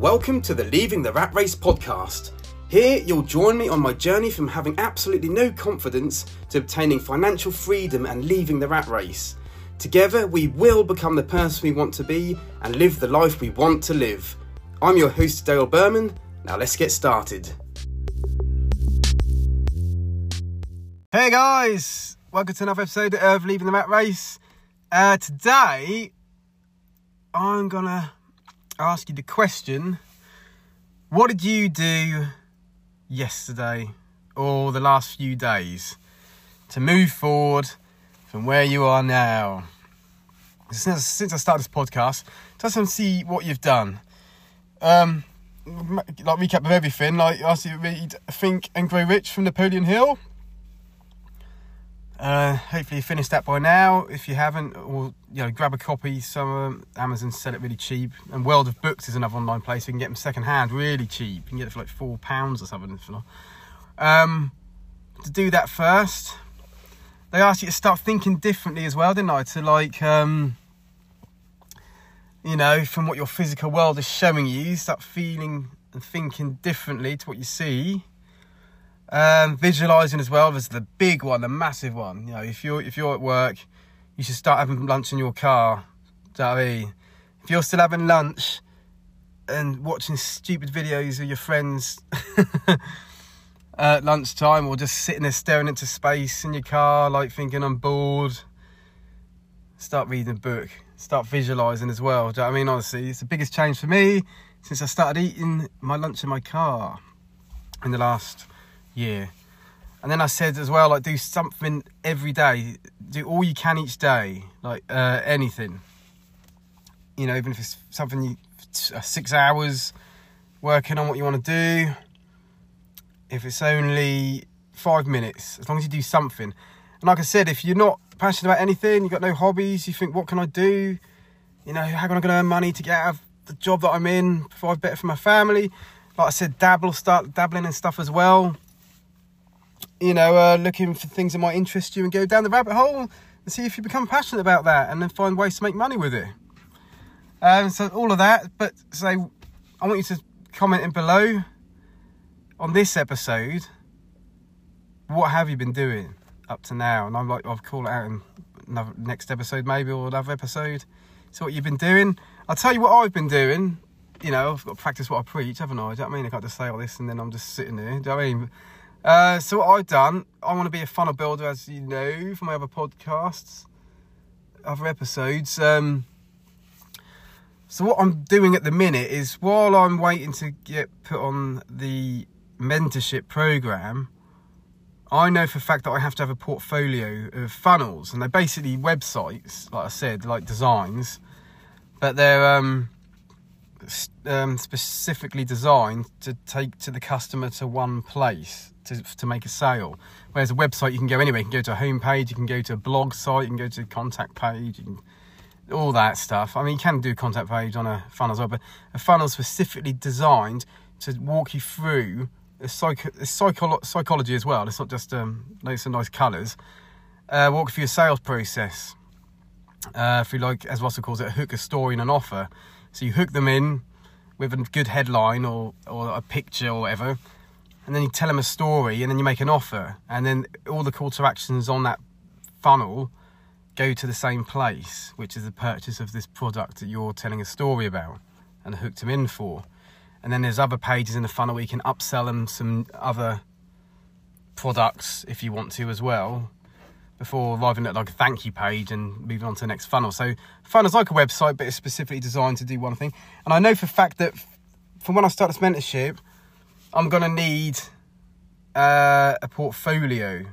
Welcome to the Leaving the Rat Race podcast. Here, you'll join me on my journey from having absolutely no confidence to obtaining financial freedom and leaving the rat race. Together, we will become the person we want to be and live the life we want to live. I'm your host, Dale Berman. Now, let's get started. Hey guys, welcome to another episode of Leaving the Rat Race. Uh, today, I'm gonna ask you the question What did you do yesterday or the last few days to move forward from where you are now? Since, since I started this podcast, just to see what you've done. Um, like recap of everything. Like I to read Think and Grow Rich from Napoleon Hill. Uh, hopefully you finished that by now. If you haven't, or you know, grab a copy. Some um, Amazon sell it really cheap, and World of Books is another online place. You can get them second hand, really cheap. You can get it for like four pounds or something. Um, to do that first, they asked you to start thinking differently as well, didn't I? To like, um, you know, from what your physical world is showing you, start feeling and thinking differently to what you see um, visualizing as well is the big one, the massive one. You know, if you're if you're at work, you should start having lunch in your car. Do you know I mean? If you're still having lunch and watching stupid videos of your friends at lunchtime, or just sitting there staring into space in your car, like thinking I'm bored, start reading a book. Start visualizing as well. Do you know I mean? Honestly, it's the biggest change for me since I started eating my lunch in my car in the last year. And then I said as well, like do something every day, do all you can each day, like uh, anything. You know, even if it's something you uh, six hours working on what you want to do. If it's only five minutes, as long as you do something. And like I said, if you're not passionate about anything, you've got no hobbies, you think, what can I do? You know, how can I going to earn money to get out of the job that I'm in, provide better for my family? Like I said, dabble, start dabbling in stuff as well you know, uh, looking for things that might interest you and go down the rabbit hole and see if you become passionate about that and then find ways to make money with it. Um, so all of that, but say I want you to comment in below on this episode. What have you been doing up to now? And I'm like, I'll call it out in another next episode maybe or another episode. So what you've been doing? I'll tell you what I've been doing. You know, I've got to practice what I preach, haven't I? Do you know I mean? I can't just say all this and then I'm just sitting there. Do you know I mean? Uh, so what I've done, I want to be a funnel builder, as you know, from my other podcasts, other episodes. Um, so what I'm doing at the minute is while I'm waiting to get put on the mentorship program, I know for a fact that I have to have a portfolio of funnels, and they're basically websites, like I said, like designs, but they're um, um, specifically designed to take to the customer to one place to, to make a sale. Whereas a website, you can go anywhere. You can go to a homepage, you can go to a blog site, you can go to a contact page, can, all that stuff. I mean, you can do contact page on a funnel as well, but a funnel specifically designed to walk you through psycho, a psycholo- psychology as well. It's not just um, nice colours. Uh, walk through your sales process. Uh, through like, as Russell calls it, a hook, a story, and an offer. So you hook them in with a good headline or, or a picture or whatever, and then you tell them a story and then you make an offer and then all the call to actions on that funnel go to the same place which is the purchase of this product that you're telling a story about and hooked them in for. And then there's other pages in the funnel where you can upsell them some other products if you want to as well before arriving at like a thank you page and moving on to the next funnel so funnel's like a website but it's specifically designed to do one thing and i know for fact that from when i start this mentorship I'm gonna need uh, a portfolio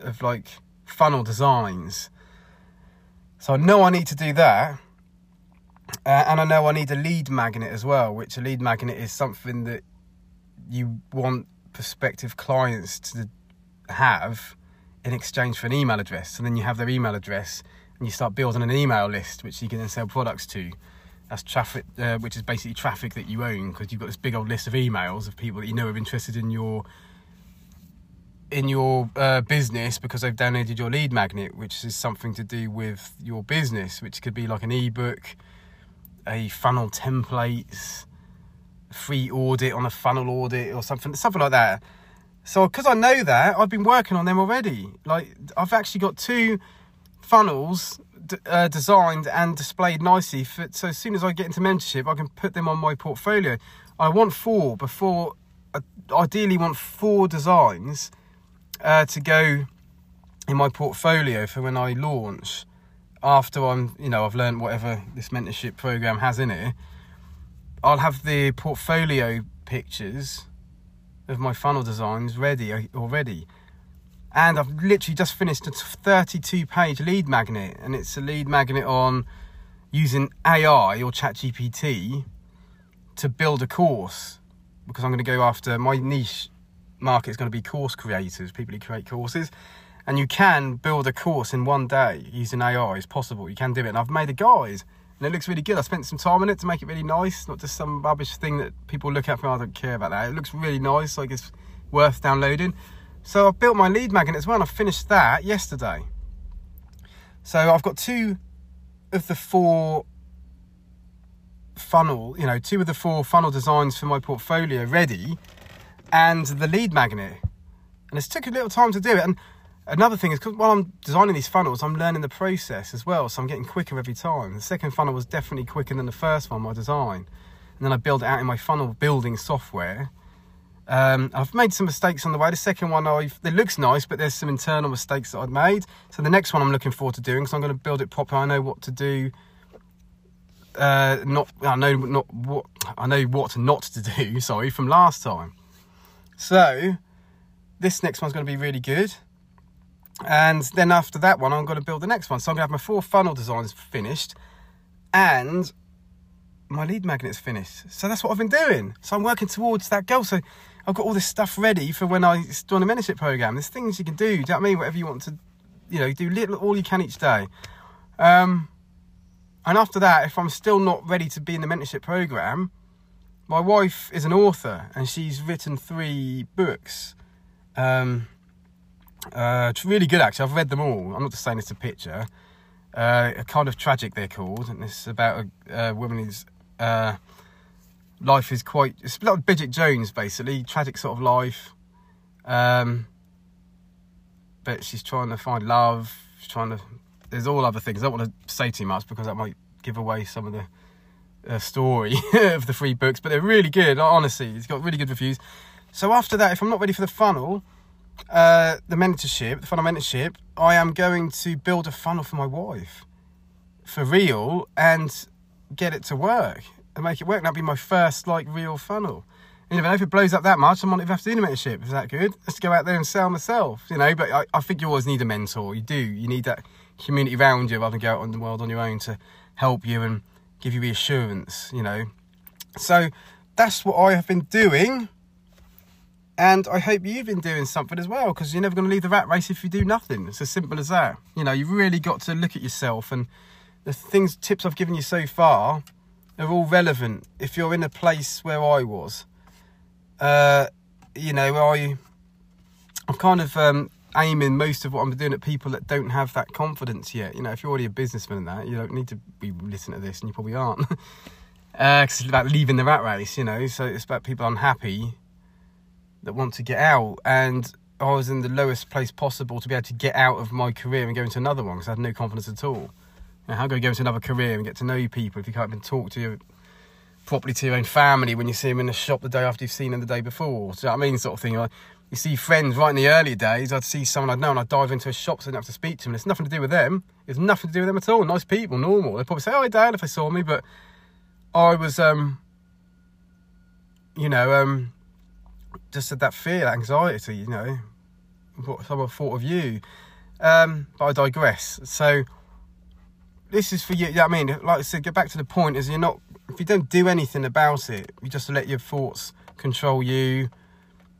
of like funnel designs. So I know I need to do that. Uh, and I know I need a lead magnet as well, which a lead magnet is something that you want prospective clients to have in exchange for an email address. And then you have their email address and you start building an email list, which you can then sell products to. That's traffic, uh, which is basically traffic that you own because you've got this big old list of emails of people that you know are interested in your in your uh, business because they've downloaded your lead magnet, which is something to do with your business, which could be like an ebook, a funnel templates, free audit on a funnel audit or something, something like that. So, because I know that, I've been working on them already. Like, I've actually got two funnels uh, designed and displayed nicely. For, so, as soon as I get into mentorship, I can put them on my portfolio. I want four before, ideally, want four designs uh, to go in my portfolio for when I launch. After I'm, you know, I've learned whatever this mentorship program has in it, I'll have the portfolio pictures of my funnel designs ready uh, already. And I've literally just finished a 32 page lead magnet, and it's a lead magnet on using AI or ChatGPT to build a course because I'm going to go after my niche market is going to be course creators, people who create courses. And you can build a course in one day using AI. It's possible. You can do it. And I've made a guide and it looks really good. I spent some time on it to make it really nice, not just some rubbish thing that people look at for. Oh, I don't care about that. It looks really nice, like it's worth downloading. So I've built my lead magnet as well, and I finished that yesterday. So I've got two of the four funnel, you know, two of the four funnel designs for my portfolio ready, and the lead magnet. And it's took a little time to do it, and Another thing is because while I'm designing these funnels, I'm learning the process as well, so I'm getting quicker every time. The second funnel was definitely quicker than the first one, my design. And then I build it out in my funnel building software. Um, I've made some mistakes on the way. The second one, I've, it looks nice, but there's some internal mistakes that I've made. So the next one I'm looking forward to doing, because I'm going to build it properly. I know what to do. Uh, not I know not what I know what not to do. Sorry, from last time. So this next one's going to be really good and then after that one, I'm going to build the next one. So I'm going to have my four funnel designs finished and my lead magnets finished. So that's what I've been doing. So I'm working towards that goal. So I've got all this stuff ready for when I join a mentorship program. There's things you can do. Do you know what I mean? Whatever you want to, you know, do little, all you can each day. Um, and after that, if I'm still not ready to be in the mentorship program, my wife is an author and she's written three books. Um, uh, it's really good, actually. I've read them all. I'm not just saying it's a picture. Uh, a kind of tragic, they're called, and it's about a, a woman whose uh, life is quite. It's like Bridget Jones, basically. Tragic sort of life. Um, but she's trying to find love. She's trying to. There's all other things. I don't want to say too much because that might give away some of the uh, story of the three books. But they're really good. Honestly, it's got really good reviews. So after that, if I'm not ready for the funnel, uh, the mentorship, the funnel mentorship, I am going to build a funnel for my wife for real and get it to work and make it work. That'll be my first like real funnel. And if it blows up that much, I might even have to do the mentorship. Is that good? Let's go out there and sell myself, you know. But I, I think you always need a mentor. You do. You need that community around you rather than go out on the world on your own to help you and give you reassurance, you know. So that's what I have been doing and I hope you've been doing something as well, because you're never going to leave the rat race if you do nothing. It's as simple as that. You know, you've really got to look at yourself, and the things, tips I've given you so far, are all relevant. If you're in a place where I was, uh, you know, where I, I'm kind of um, aiming most of what I'm doing at people that don't have that confidence yet. You know, if you're already a businessman and that, you don't need to be listening to this, and you probably aren't. uh, it's about leaving the rat race, you know. So it's about people unhappy that want to get out, and I was in the lowest place possible to be able to get out of my career and go into another one because I had no confidence at all. You know, how can you go into another career and get to know people if you can't even talk to your properly to your own family when you see them in the shop the day after you've seen them the day before? Do I mean? Sort of thing. Like, you see friends right in the early days, I'd see someone I'd know and I'd dive into a shop so I didn't have to speak to them. It's nothing to do with them. It's nothing to do with them at all. Nice people, normal. They'd probably say, oh, Dad, if they saw me, but I was, um, you know, um, just had that fear, that anxiety, you know, what someone thought of you. Um, but I digress. So this is for you. I mean, like I said, get back to the point. Is you're not if you don't do anything about it, you just let your thoughts control you.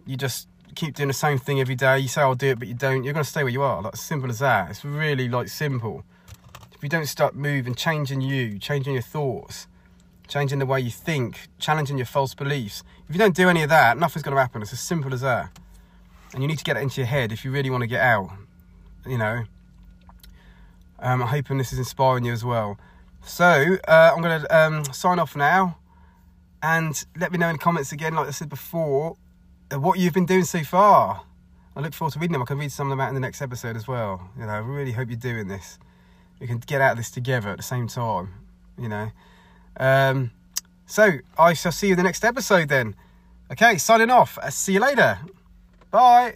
You just keep doing the same thing every day. You say I'll do it, but you don't. You're gonna stay where you are. Like simple as that. It's really like simple. If you don't start moving, changing you, changing your thoughts, changing the way you think, challenging your false beliefs. If you don't do any of that, nothing's going to happen. It's as simple as that. And you need to get it into your head if you really want to get out. You know. Um, I'm hoping this is inspiring you as well. So uh, I'm going to um, sign off now, and let me know in the comments again, like I said before, uh, what you've been doing so far. I look forward to reading them. I can read some of them out in the next episode as well. You know, I really hope you're doing this. We can get out of this together at the same time. You know. Um, so I shall see you in the next episode then. Okay, signing off. See you later. Bye.